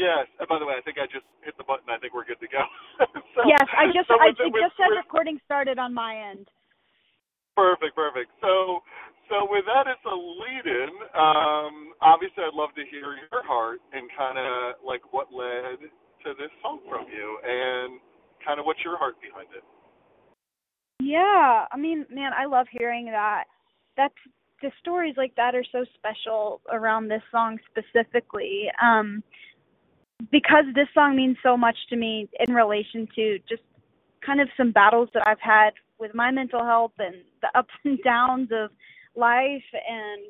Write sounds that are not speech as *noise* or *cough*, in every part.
Yes. And by the way, I think I just hit the button. I think we're good to go. *laughs* so, Yes, I just so I, with- it with- just said with- recording started on my end. Perfect, perfect. So, so with that as a lead-in, um, obviously, I'd love to hear your heart and kind of like what led to this song from you, and kind of what's your heart behind it. Yeah, I mean, man, I love hearing that. That's the stories like that are so special around this song specifically. Um because this song means so much to me in relation to just kind of some battles that I've had with my mental health and the *laughs* ups and downs of life and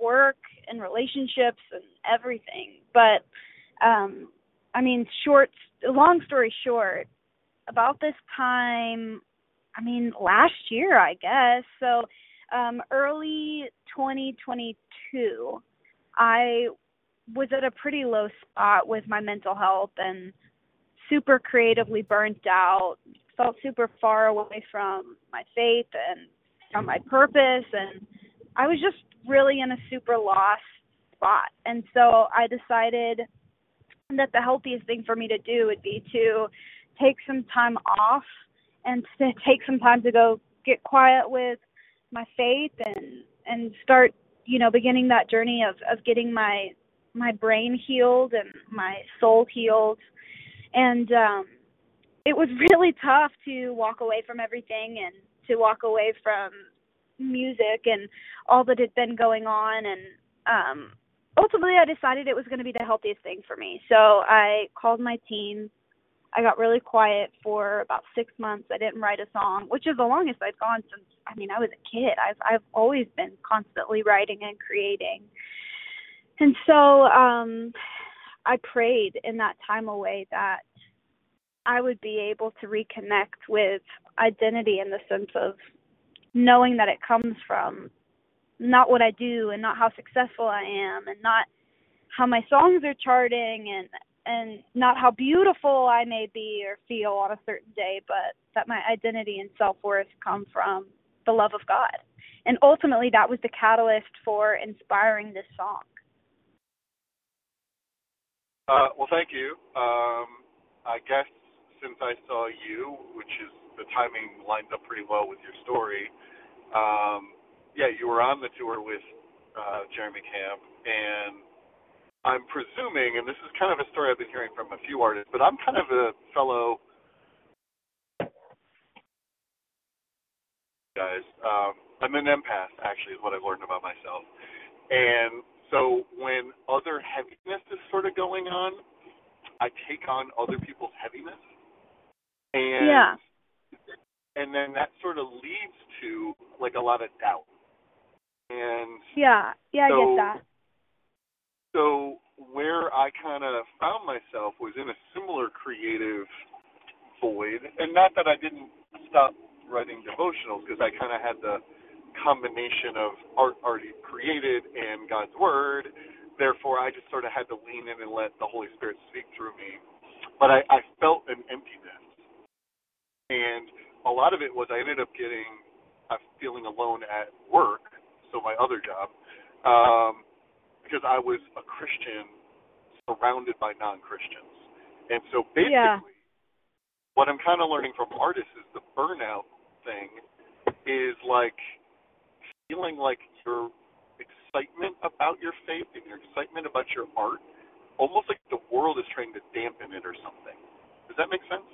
work and relationships and everything. But um I mean, short long story short, about this time I mean, last year, I guess. So, um, early 2022, I was at a pretty low spot with my mental health and super creatively burnt out, felt super far away from my faith and from my purpose. And I was just really in a super lost spot. And so I decided that the healthiest thing for me to do would be to take some time off and *laughs* to take some time to go get quiet with my faith and and start you know beginning that journey of of getting my my brain healed and my soul healed and um it was *laughs* really tough to walk away from everything and to walk away from music and all that had been going on and um ultimately I decided it was going to be the healthiest thing for me so I called my team I got really quiet for about six months. I didn't write a song, which is the longest I've gone since I mean I was a kid. I've I've always been constantly writing and creating. And so um I prayed in that time away that I would be able to reconnect with identity in the sense of knowing that it comes from not what I do and not how successful I am and not how my songs are charting and and not how beautiful I may be or feel on a certain day, but that my identity and self worth come from the love of God. And ultimately, that was the catalyst for inspiring this song. Uh, well, thank you. Um, I guess since I saw you, which is the timing lines up pretty well with your story. Um, yeah, you were on the tour with uh, Jeremy Camp, and I'm presuming, and this is kind of a story I've been hearing from a few artists, but I'm kind of a fellow guys. Um, I'm an empath, actually, is what I've learned about myself. And so when other of going on, I take on other people's heaviness. And Yeah. and then that sort of leads to like a lot of doubt. And Yeah, yeah, I get that. so where I kind of found myself was in a similar creative void, and not that I didn't stop writing devotionals because I kind of had the combination of art already created and God's word. Therefore, I just sort of had to lean in and let the Holy Spirit speak through me. But I, I felt an emptiness, and a lot of it was I ended up getting a feeling alone at work, so my other job. Um, because I was a Christian surrounded by non-Christians. And so basically, Yeah. what I'm kind of learning from artists is the burnout thing is like feeling like your excitement about your faith and your excitement about your art, almost like the world is trying to dampen it or something. Does that make sense?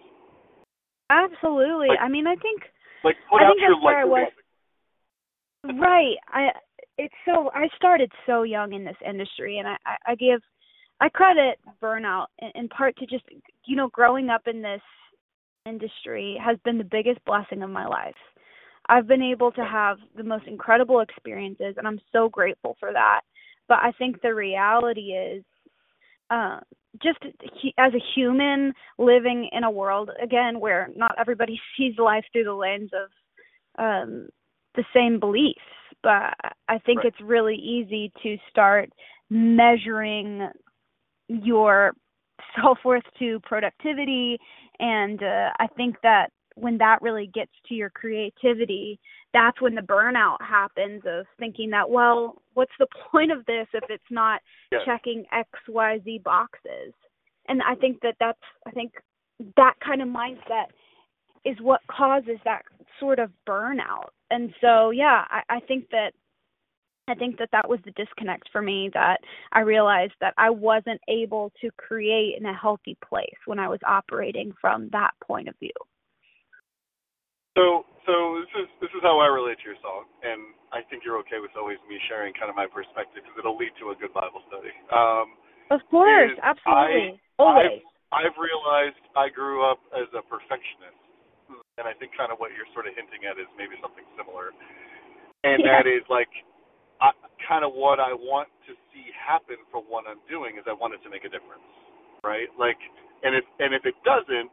Absolutely. Like- I mean, I think Like put I out think your that's where I was. right. I it's so I started so young in this industry, and I I, I give I credit burnout in, in part to just you know growing up in this industry has been the biggest blessing of my life. I've been able to have the most incredible experiences, and I'm so grateful for that. But I think the reality is, uh, just as a human living in a world again where not everybody *laughs* sees life through the lens of um the same beliefs but i think Right. it's really easy to start measuring your *laughs* self-worth to productivity and uh, i think that when that really gets to your creativity that's when the burnout happens of thinking that well what's the *laughs* point of this if it's not Yes. checking xyz boxes and i think that that's i think that kind of mindset is what causes that sort of burnout and so yeah i, I think that I think that that was the disconnect for me that I realized that I wasn't able to create in a healthy place when I was operating from that point of view. So, so this is this is how I relate to your song, and I think you're okay with always me sharing kind of my perspective because it'll lead to a good Bible study. Um, Of course, absolutely. I- Always. I've realized I grew up as a perfectionist, and I think kind of what you're sort of hinting at is maybe something similar, and Yeah. that is like, I, kind of what I want to see happen for what I'm doing is I want it to make a difference, right? Like, and if and if it doesn't,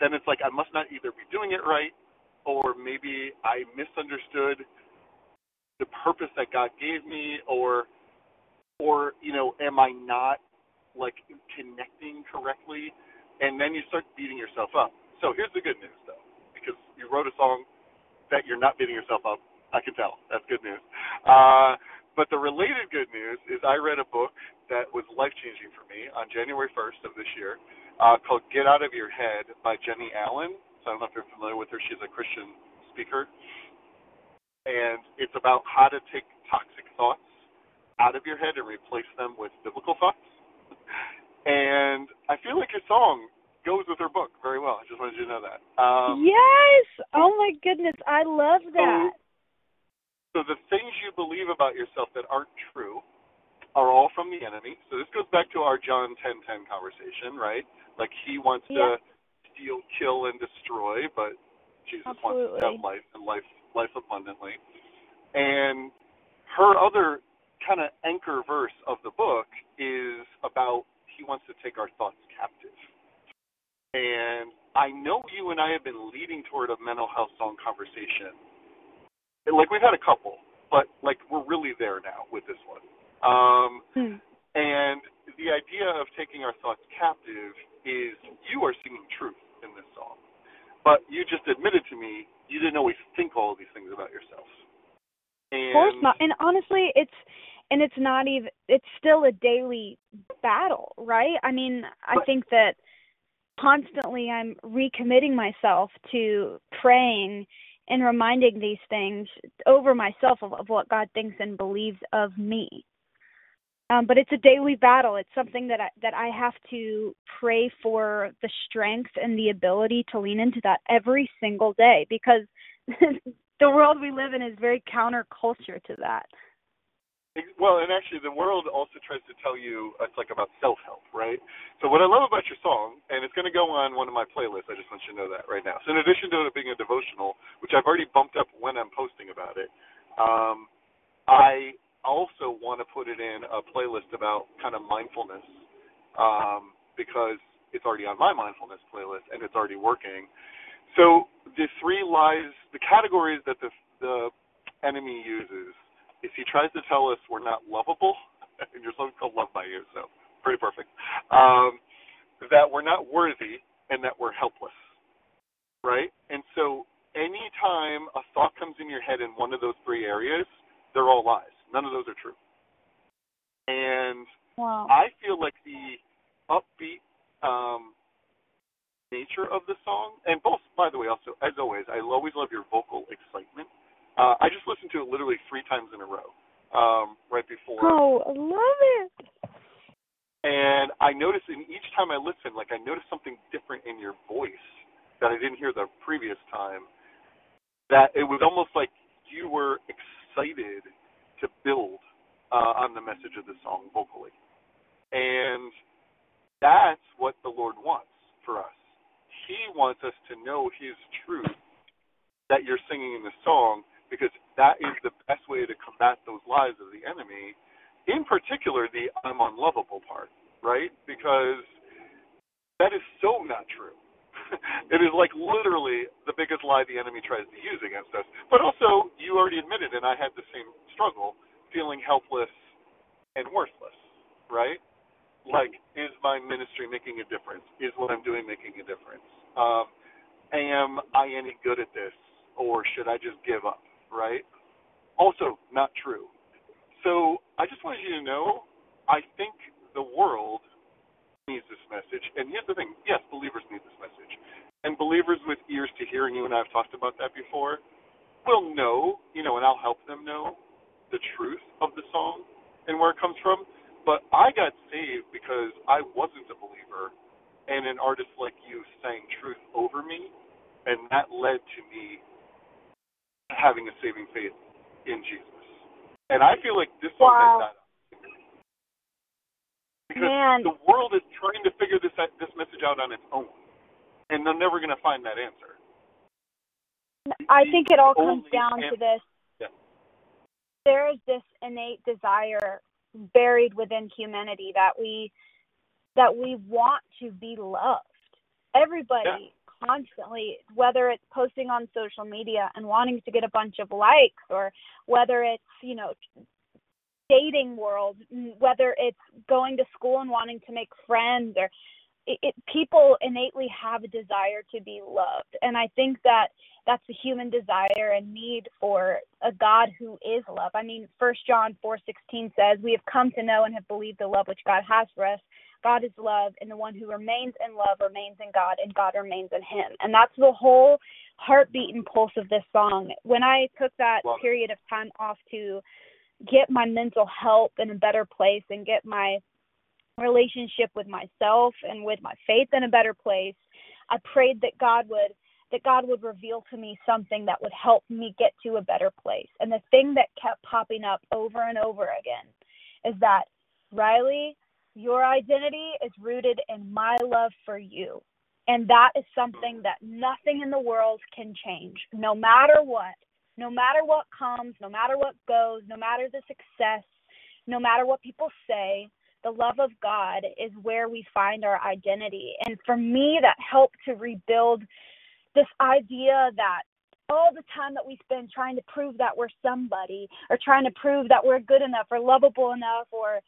then it's like I must not either be doing it right, or maybe I misunderstood the purpose that God gave me, or or you know, am I not like connecting correctly? And then you start beating yourself up. So here's the good news, though, because you wrote a song that you're not beating yourself up. I can tell. That's good news. Uh, but the related good news is I read a book that was life changing for me on January 1st of this year uh, called Get Out of Your Head by Jennie Allen. So I don't know if you're familiar with her. She's a Christian speaker. And it's about how to take toxic thoughts out of your head and replace them with biblical thoughts. And I feel like your song goes with her book very well. I just wanted you to know that. Um, yes. Oh my goodness, I love that. So the things you believe about yourself that aren't true are all from the enemy. So this goes back to our John 10:10 conversation, right? Like he wants Yeah. to steal, kill, and destroy, but Jesus wants to have life and life life abundantly. And her other kind of anchor verse of the book is about he wants to take our thoughts captive. And I know you and I have been leading toward a mental health song conversation. And, Like we've had a couple, but like we're really there now with this one. Um, Hmm. and the idea of taking our thoughts captive is you are singing truth in this song. But you just admitted to me you didn't always think all of these things about yourself. And Of course not. And honestly, it's and it's not even it's still a daily battle, right? I mean, I But- think that constantly I'm recommitting myself to praying and reminding these things over myself of, of what God thinks and believes of me. Um, but it's a daily battle. It's something that I that I have to pray for the strength and the ability to lean into that every single day because *laughs* the world we live in is very counterculture to that. Well, and actually, the world also tries to tell you it's like about self-help, right? So what I love about your song, and it's going to go on one of my playlists. I just want you to know that right now. So in addition to it being a devotional, which I've already bumped up when I'm posting about it, um, I also want to put it in a playlist about kind of mindfulness um, because it's already on my mindfulness playlist and it's already working. So the three lies, the categories that the the enemy uses is he tries to tell us we're not lovable, *laughs* and your song's called "Loved by You," so pretty perfect. Um, that we're not worthy and that we're helpless, right? And so anytime a thought comes in your head in one of those three areas, they're all lies. None of those are true. And Wow. I feel like the upbeat um, nature of the song, and both, by the way, also as always, I always love your vocal excitement. Uh, I just listened to it literally three times in a row, um, right before, Oh, I love it. and I noticed in each time I listened, like I noticed something different in your voice that I didn't hear the previous time. That it was almost like you were excited to build uh, on the message of the song vocally. And that's what the Lord wants for us. He wants us to know His truth that you're singing in the song because that is the best way to combat those lies of the enemy, in particular, the I'm unlovable part. right? Because that is so not true. *laughs* it is like literally the biggest lie the enemy tries to use against us. But also, you already admitted, and I had the same struggle, feeling helpless and worthless, right? Like, is my ministry making a difference? Is what I'm doing making a difference? Um, am I any good at this, or should I just give up, right? Also, not true. So I just wanted you to know, I think the world needs this message. And here's the thing: yes, believers need this message, and believers with ears to hear. And you and I have talked about that before. Will know, you know, and I'll help them know the truth of the song and where it comes from. But I got saved because I wasn't a believer, and an artist like you sang truth over me, and that led to me having a saving faith in Jesus. And I feel like this song Wow. has that. Because Man. the world is trying to figure this this message out on its own, and they're never going to find that answer. I think it all comes down to this. Yeah. There is this innate desire buried within humanity that we that we want to be loved. Everybody constantly, whether it's posting on social media and wanting to get a bunch of likes, or whether it's you know dating world, whether it's going to school and wanting to make friends, or it, it, people innately have a desire to be loved, and I think that that's a human desire and need for a God who is love. I mean, First John four sixteen says, "We have come to know and have believed the love which God has for us. God is love, and the one who remains in love remains in God, and God remains in him." And that's the whole heartbeat and pulse of this song. When I took that period of time off to get my mental health in a better place and get my relationship with myself and with my faith in a better place, I prayed that God would that God would reveal to me something that would help me get to a better place. And the thing that kept popping up over and over again is that Riley, your identity is rooted in my love for you. And that is something that nothing in the world can change, no matter what. No matter what comes, no matter what goes, no matter the success, no matter what people say, the love of God is where we find our identity. And for me, that helped to rebuild this idea that all the time that we spend trying to prove that we're somebody or trying to prove that we're good enough or lovable enough or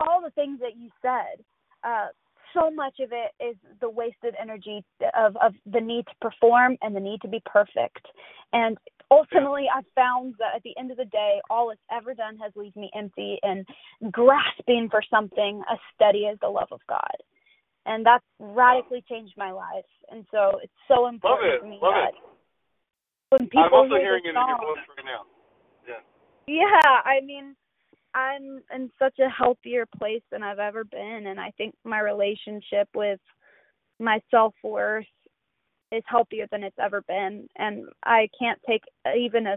all the things that you said, uh, so much of it is the wasted energy of, of the need to perform and the need to be perfect. And ultimately, I've found that at the end of the day, all it's ever done has leave me empty and grasping for something as steady as the love of God. And that's radically changed my life. And so it's so important it, for me love that it. when people I'm also hear hearing it in your voice right now. Yeah. yeah, I mean, I'm in such a healthier place than I've ever been, and I think my relationship with my self worth is healthier than it's ever been, and I can't take even a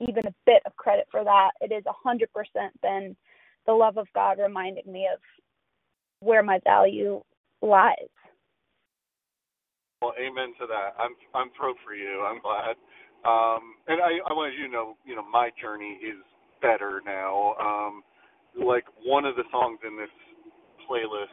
even a bit of credit for that. It is a hundred percent been the love of God reminding me of where my value lies. Well, amen to that. I'm I'm thrilled for you. I'm glad. Um, and I I wanted you to know, you know, my journey is better now. Um, like one of the songs in this playlist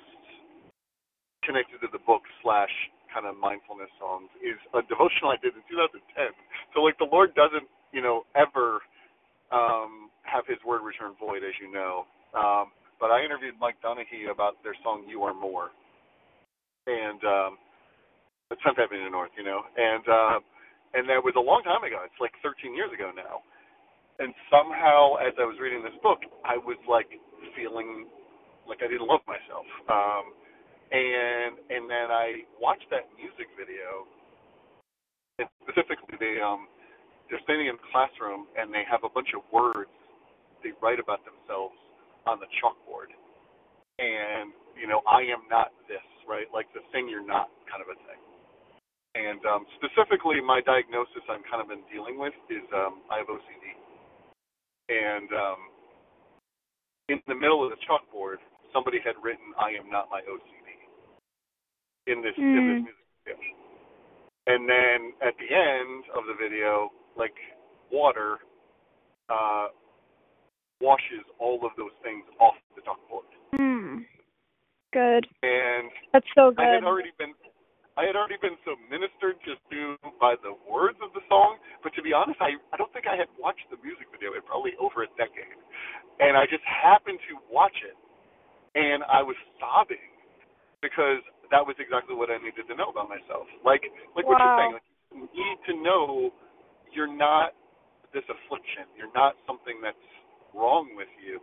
connected to the book slash kind of mindfulness songs is a devotional I did in 2010. So like the Lord doesn't, you know, ever um, have His word return void, as you know. Um, but I interviewed Mike Donehey about their song "You Are More," and um, it's Tenth Avenue North, you know, and uh, and that was a long time ago. It's like 13 years ago now. And somehow, as I was reading this book, I was like feeling like I didn't love myself. Um, and and then I watched that music video, and specifically they um they're standing in the classroom and they have a bunch of words they write about themselves on the chalkboard. And, you know, I am not this, right? Like the thing you're not kind of a thing. And um, specifically, my diagnosis I'm kind of been dealing with is um, I have OCD. And um, in the middle of the chalkboard, somebody had written, "I am not my OCD." In this in this Mm. music video. And then at the end of the video, like water uh, washes all of those things off the chalkboard. Hmm. good. And That's so good. I had already been I had already been so ministered just to by the words of the song, but to be honest, I I don't think I had watched the music video in probably over a decade, and I just happened to watch it, and I was sobbing because that was exactly what I needed to know about myself. Like like what you're saying, like, you need to know you're not this affliction, you're not something that's wrong with you.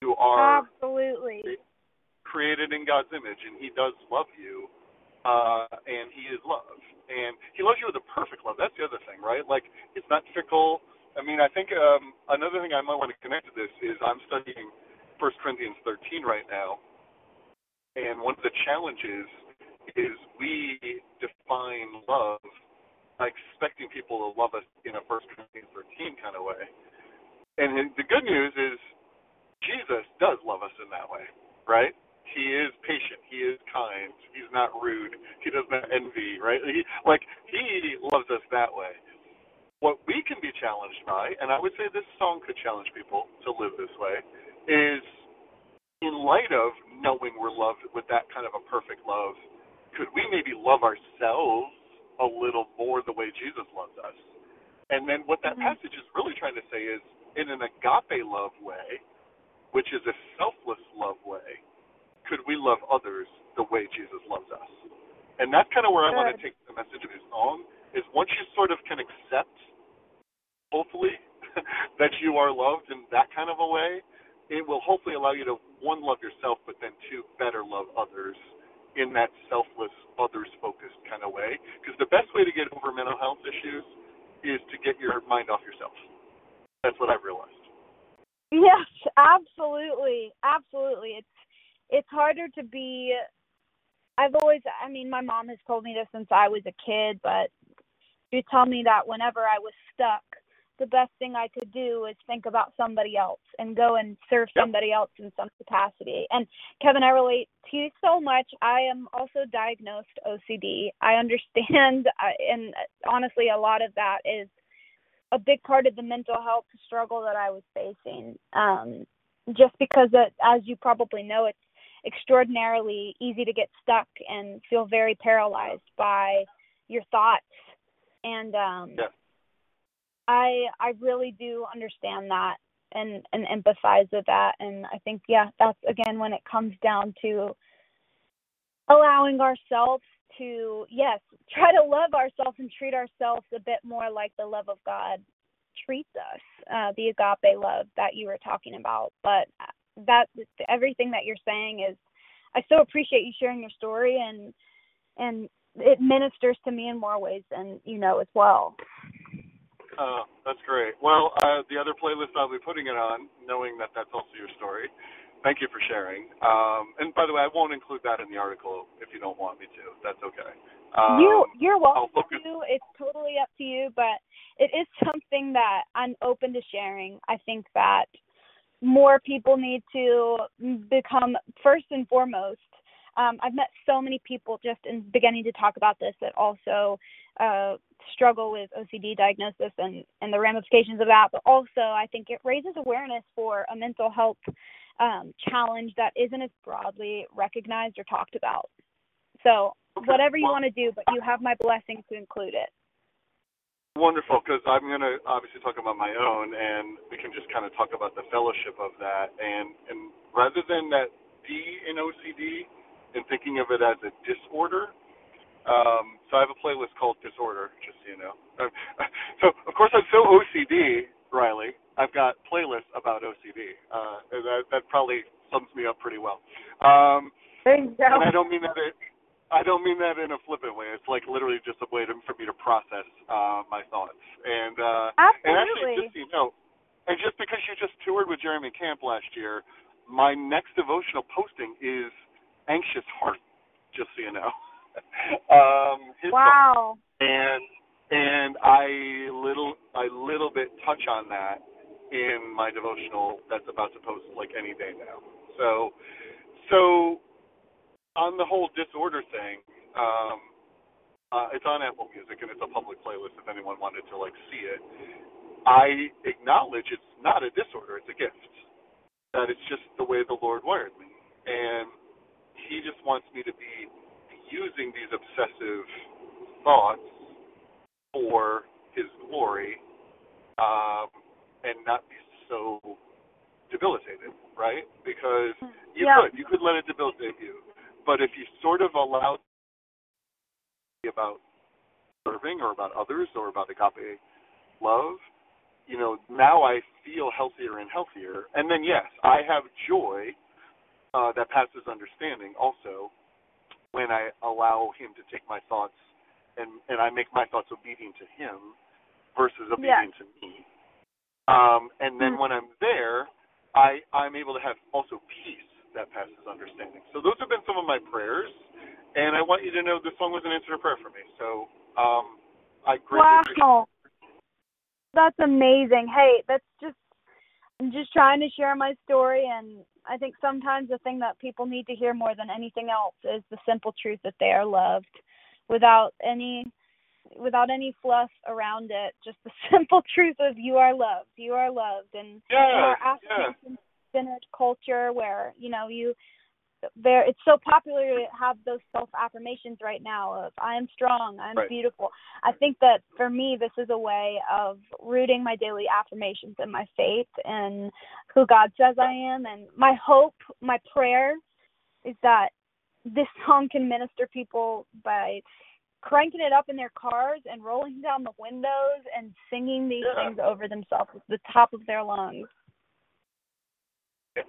You are Absolutely. created in God's image, and He does love you, uh, and He is love, and He loves you with a perfect love. That's the other thing, right? Like it's not fickle. I mean, I think um, another thing I might want to connect to this is I'm studying First Corinthians 13 right now, and one of the challenges is we define love by expecting people to love us in a First Corinthians 13 kind of way. And the good news is Jesus does love us in that way, right? He is patient. He is kind. He's not rude. He does not envy, right? He, like he loves us that way. What we can be challenged by, and I would say this song could challenge people to live this way, is in light of knowing we're loved with that kind of a perfect love, could we maybe love ourselves a little more the way Jesus loves us? And then what that Mhm. passage is really trying to say is in an agape love way, which is a selfless love way, could we love others the way Jesus loves us? And that's kind of where I want to take the message of his song is once you sort of can accept, hopefully, *laughs* that you are loved in that kind of a way, it will hopefully allow you to one love yourself, but then two better love others in that selfless, others focused kind of way. Because the best way to get over mental health issues is to get your mind off yourself. That's what I've realized. Yes, absolutely. Absolutely. It's it's harder to be I've always I mean, my mom has told me this since I was a kid, but she tell me that whenever I was stuck, the best thing I could do is think about somebody else and go and serve Yep. somebody else in some capacity. And Kevin, I relate to you so much. I am also diagnosed OCD. I understand, *laughs* and honestly, a lot of that is a big part of the mental health struggle that I was facing. Um, just because, it, as you probably know, it's extraordinarily easy to get stuck and feel very paralyzed by your thoughts. And um, Yeah. I I really do understand that and and empathize with that. And I think yeah, that's again when it comes down to allowing ourselves to yes *laughs* try to love ourselves and treat ourselves a bit more like the love of god treats us uh the agape love that you were talking about but that everything that you're saying is i so appreciate you sharing your story and and it ministers to me in more ways than you know as well Oh, that's great. Well, uh, the other playlist I'll be putting it on, knowing that that's also your story. Thank you for sharing. Um, and by the way, I won't include that in the article if you don't want me to. That's okay. Um, you you're welcome focus- to it's totally up to you but it is something that i'm open to sharing i think that more people need to become first and foremost um, i've met so many people just in beginning to talk about this that also uh, struggle with ocd diagnosis and and the ramifications of that but also i think it raises awareness for a mental health um, challenge that isn't as broadly recognized or talked about so whatever you want to do, but you have my blessing to include it. Wonderful, because I'm going to obviously talk about my own, and we can just kind of talk about the fellowship of that. And and rather than that D in OCD, and thinking of it as a disorder, um, so I have a playlist called Disorder, just so you know. Um, *laughs* so of course I'm so OCD, Riley. I've got playlists about OCD. Uh, and that that probably sums me up pretty well. Um, and I don't mean that it, I don't mean that in a flippant way. It's like literally just a way to, for me to process uh, my thoughts. And uh, and actually, just so you know, and just because you just toured with Jeremy Camp last year, my next devotional posting is anxious heart. Just so you know. um, *laughs* his song. Wow. and and I little I little bit touch on that in my devotional that's about to post like any day now. So so on the whole disorder thing, um uh, it's on Apple Music and it's a public playlist if anyone wanted to like see it. I acknowledge it's not a disorder, it's a gift. That it's just the way the Lord wired me. And he just wants me to be using these obsessive thoughts for his glory, um, and not be so debilitated, right? Because you Yeah. could you could let it debilitate you, but if you sort of allow about serving or about others or about agape love, you know, now I feel healthier and healthier. And then yes, I have joy uh, that passes understanding also when I allow him to take my thoughts and and I make my thoughts obedient to him versus obedient to me. Um, and then Mm. when I'm there, I I'm able to have also peace that passes understanding. So those have been some of my prayers, and I want you to know this song was an answer to prayer for me. So um, I greatly Wow. That's amazing. Hey, that's just I'm just trying to share my story and I think sometimes the thing that people need to hear more than anything else is the simple truth that they are loved without any without any fluff around it. Just the *laughs* simple truth of you are loved. You are loved and in our. African centered culture where, you know, you there it's so popular to have those self affirmations right now of I am strong, I'm Right. beautiful. I think that for me this is a way of rooting my daily affirmations in my faith and who God says I am and my hope, my prayer is that this song can minister people by cranking it up in their cars and rolling *laughs* down the windows and singing these Yeah. things over themselves at the top of their lungs.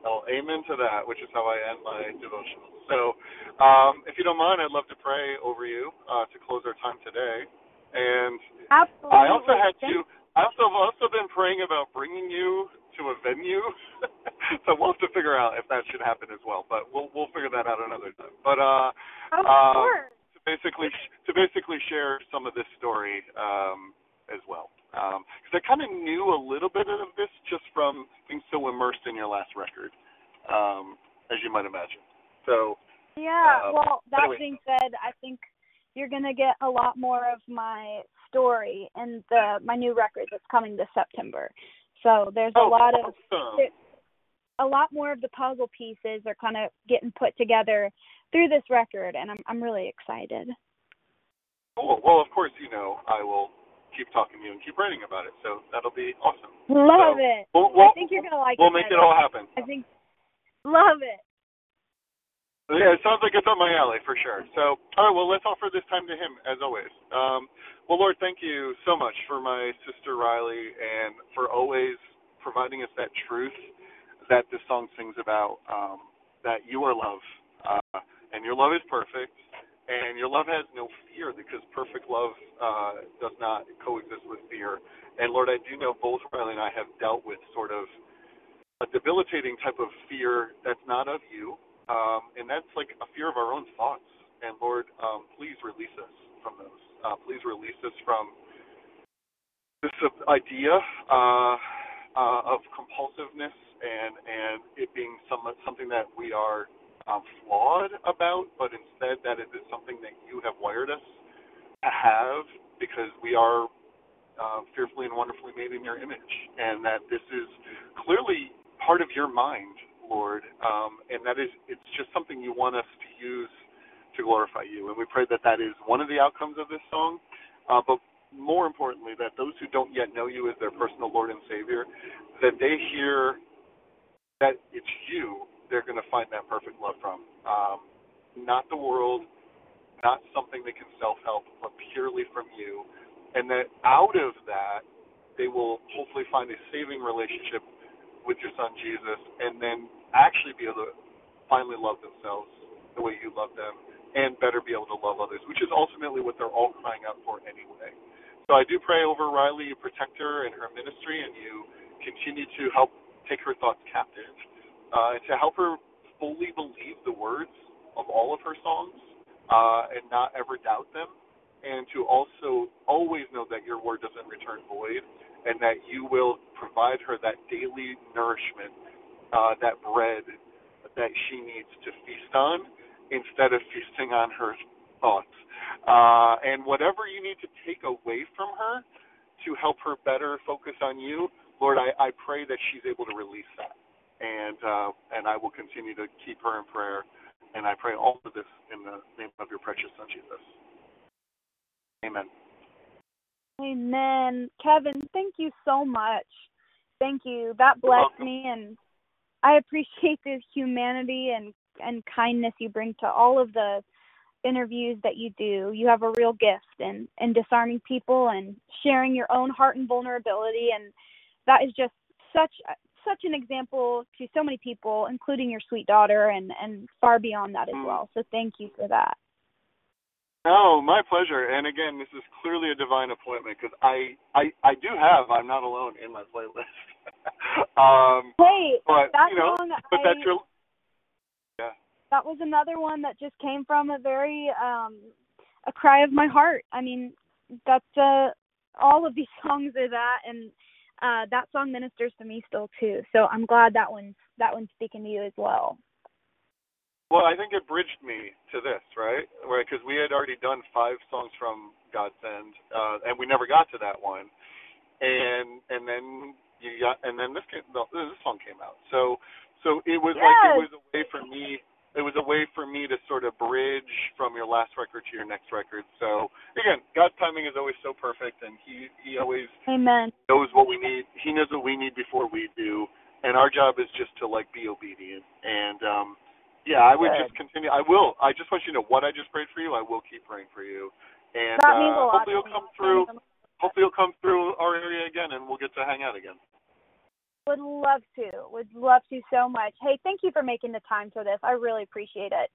Well, amen to that, which is how I end my devotional. So, um, if you don't mind, I'd love to pray over you uh, to close our time today. And Absolutely. I also had to. I also have also been praying about bringing you to a venue. *laughs* *laughs* so we'll have to figure out if that should happen as well. But we'll we'll figure that out another time. But uh, Of um, course. to basically to basically share some of this story um, as well. Because I kind of knew a little bit of this just from being so immersed in your last record, um, as you might imagine. So Yeah, Um, well, that anyway. being said, I think you're gonna get a lot more of my story in the my new record that's coming this September. So there's a oh, lot of awesome. there- a lot more of the puzzle pieces are kind of getting put together through this record, and I'm I'm really excited. Cool. Well, of course, you know I will keep talking to you and keep writing about it. So that'll be awesome. Love So, it. We'll, we'll, I think you're gonna like we'll it. make it all happen. I think love it. Yeah, it sounds like it's on my alley for sure. So, all right, well, let's offer this time to him as always. Um, well, Lord, thank you so much for my sister Riley and for always providing us that truth that this song sings about. Um, that you are love, uh, and your love is perfect, and your love has no fear because perfect love uh, does not coexist with fear. And Lord, I do know both Riley and I have dealt with sort of a debilitating type of fear that's not of you, um, and that's like a fear of our own thoughts. And Lord, um, please release us from those. Uh, please release us from this uh, idea uh, uh, of compulsiveness and and it being some something that we are um, flawed about, but instead that it is something that you have wired us to have because we are uh, fearfully and wonderfully made in your image, and that this is clearly part of your mind, Lord, um, and that is it's just something you want us to use to glorify you. And we pray that that is one of the outcomes of this song, uh, but more importantly, that those who don't yet know you as their personal Lord and Savior, that they hear that it's you they're going to find that perfect love from, um, not the world, not something they can self-help, but purely from you, and that out of that they will hopefully find a saving relationship with your son Jesus, and then actually be able to finally love themselves the way you love them, and better be able to love others, which is ultimately what they're all crying out for anyway. So I do pray over Riley, you protect her and her ministry, and you continue to help take her thoughts captive, uh, to help her fully believe the words of all of her songs, uh, and not ever doubt them, and to also always know that your word doesn't return void, and that you will provide her that daily nourishment, uh, that bread that she needs to feast on, instead of feasting on her thoughts. Uh, and whatever you need to take away from her to help her better focus on you, Lord, I, I pray that she's able to release that. And uh, and I will continue to keep her in prayer And I pray all of this in the name of your precious Son, Jesus. Amen. Amen. Kevin, thank you so much. Thank you. That blessed me and I appreciate the humanity and and kindness you bring to all of the interviews that you do. You have a real gift in in disarming people and sharing your own heart and vulnerability and that is just such such an example to so many people including your sweet daughter and and far beyond that as Mm. well. So thank you for that. Oh, my pleasure. And again, this is clearly a divine appointment because I, I I do have I'm not alone in my playlist. *laughs* um, Hey, but that you know, song but I, that's your yeah. that was another one that just came from a very um a cry of my heart. I mean, that's uh all of these *laughs* songs are that and uh that song ministers to me still too. So I'm glad that one's that one's speaking to you as well. Well, I think it bridged me to this, right? Right, because we had already done five songs from Godsend, uh, and we never got to that one. And and then you got, and then this came, this song came out. So so it was like it was a way for me. It was a way for me to sort of bridge from your last record to your next record. So again, God's timing is always so perfect, and He He always Amen. knows what we need. He knows what we need before we do, and our job is just to like be obedient. And um, yeah, I would Good. just continue. I will. I just want you to know what I just prayed for you. I will keep praying for you, and That means a uh, hopefully you'll come through. Hopefully you'll come through our area again, and we'll get to hang out again. Would love to. Would love to so much. Hey, thank you for making the time for this. I really appreciate it.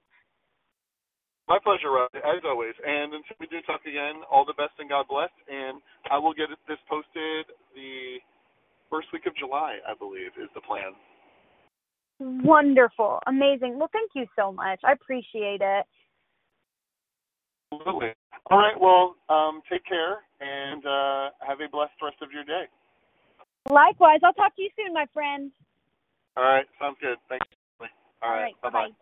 My pleasure, Rod, as always. And until we do talk again, all the best and God bless. And I will get this posted the first week of July, I believe, is the plan. Wonderful. Amazing. Well, thank you so much. I appreciate it. Absolutely. All right. Well, um, take care and uh, have a blessed rest of your day. Likewise. I'll talk to you soon, my friend. All right. Sounds good. Thanks. All right. Bye bye. Bye-bye.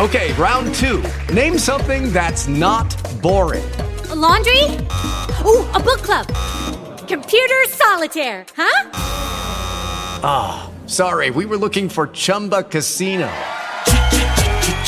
Okay, round two. Name something that's not boring. A laundry? Ooh, a book club. Computer solitaire, huh? Ah, sorry, we were looking for Chumba Casino.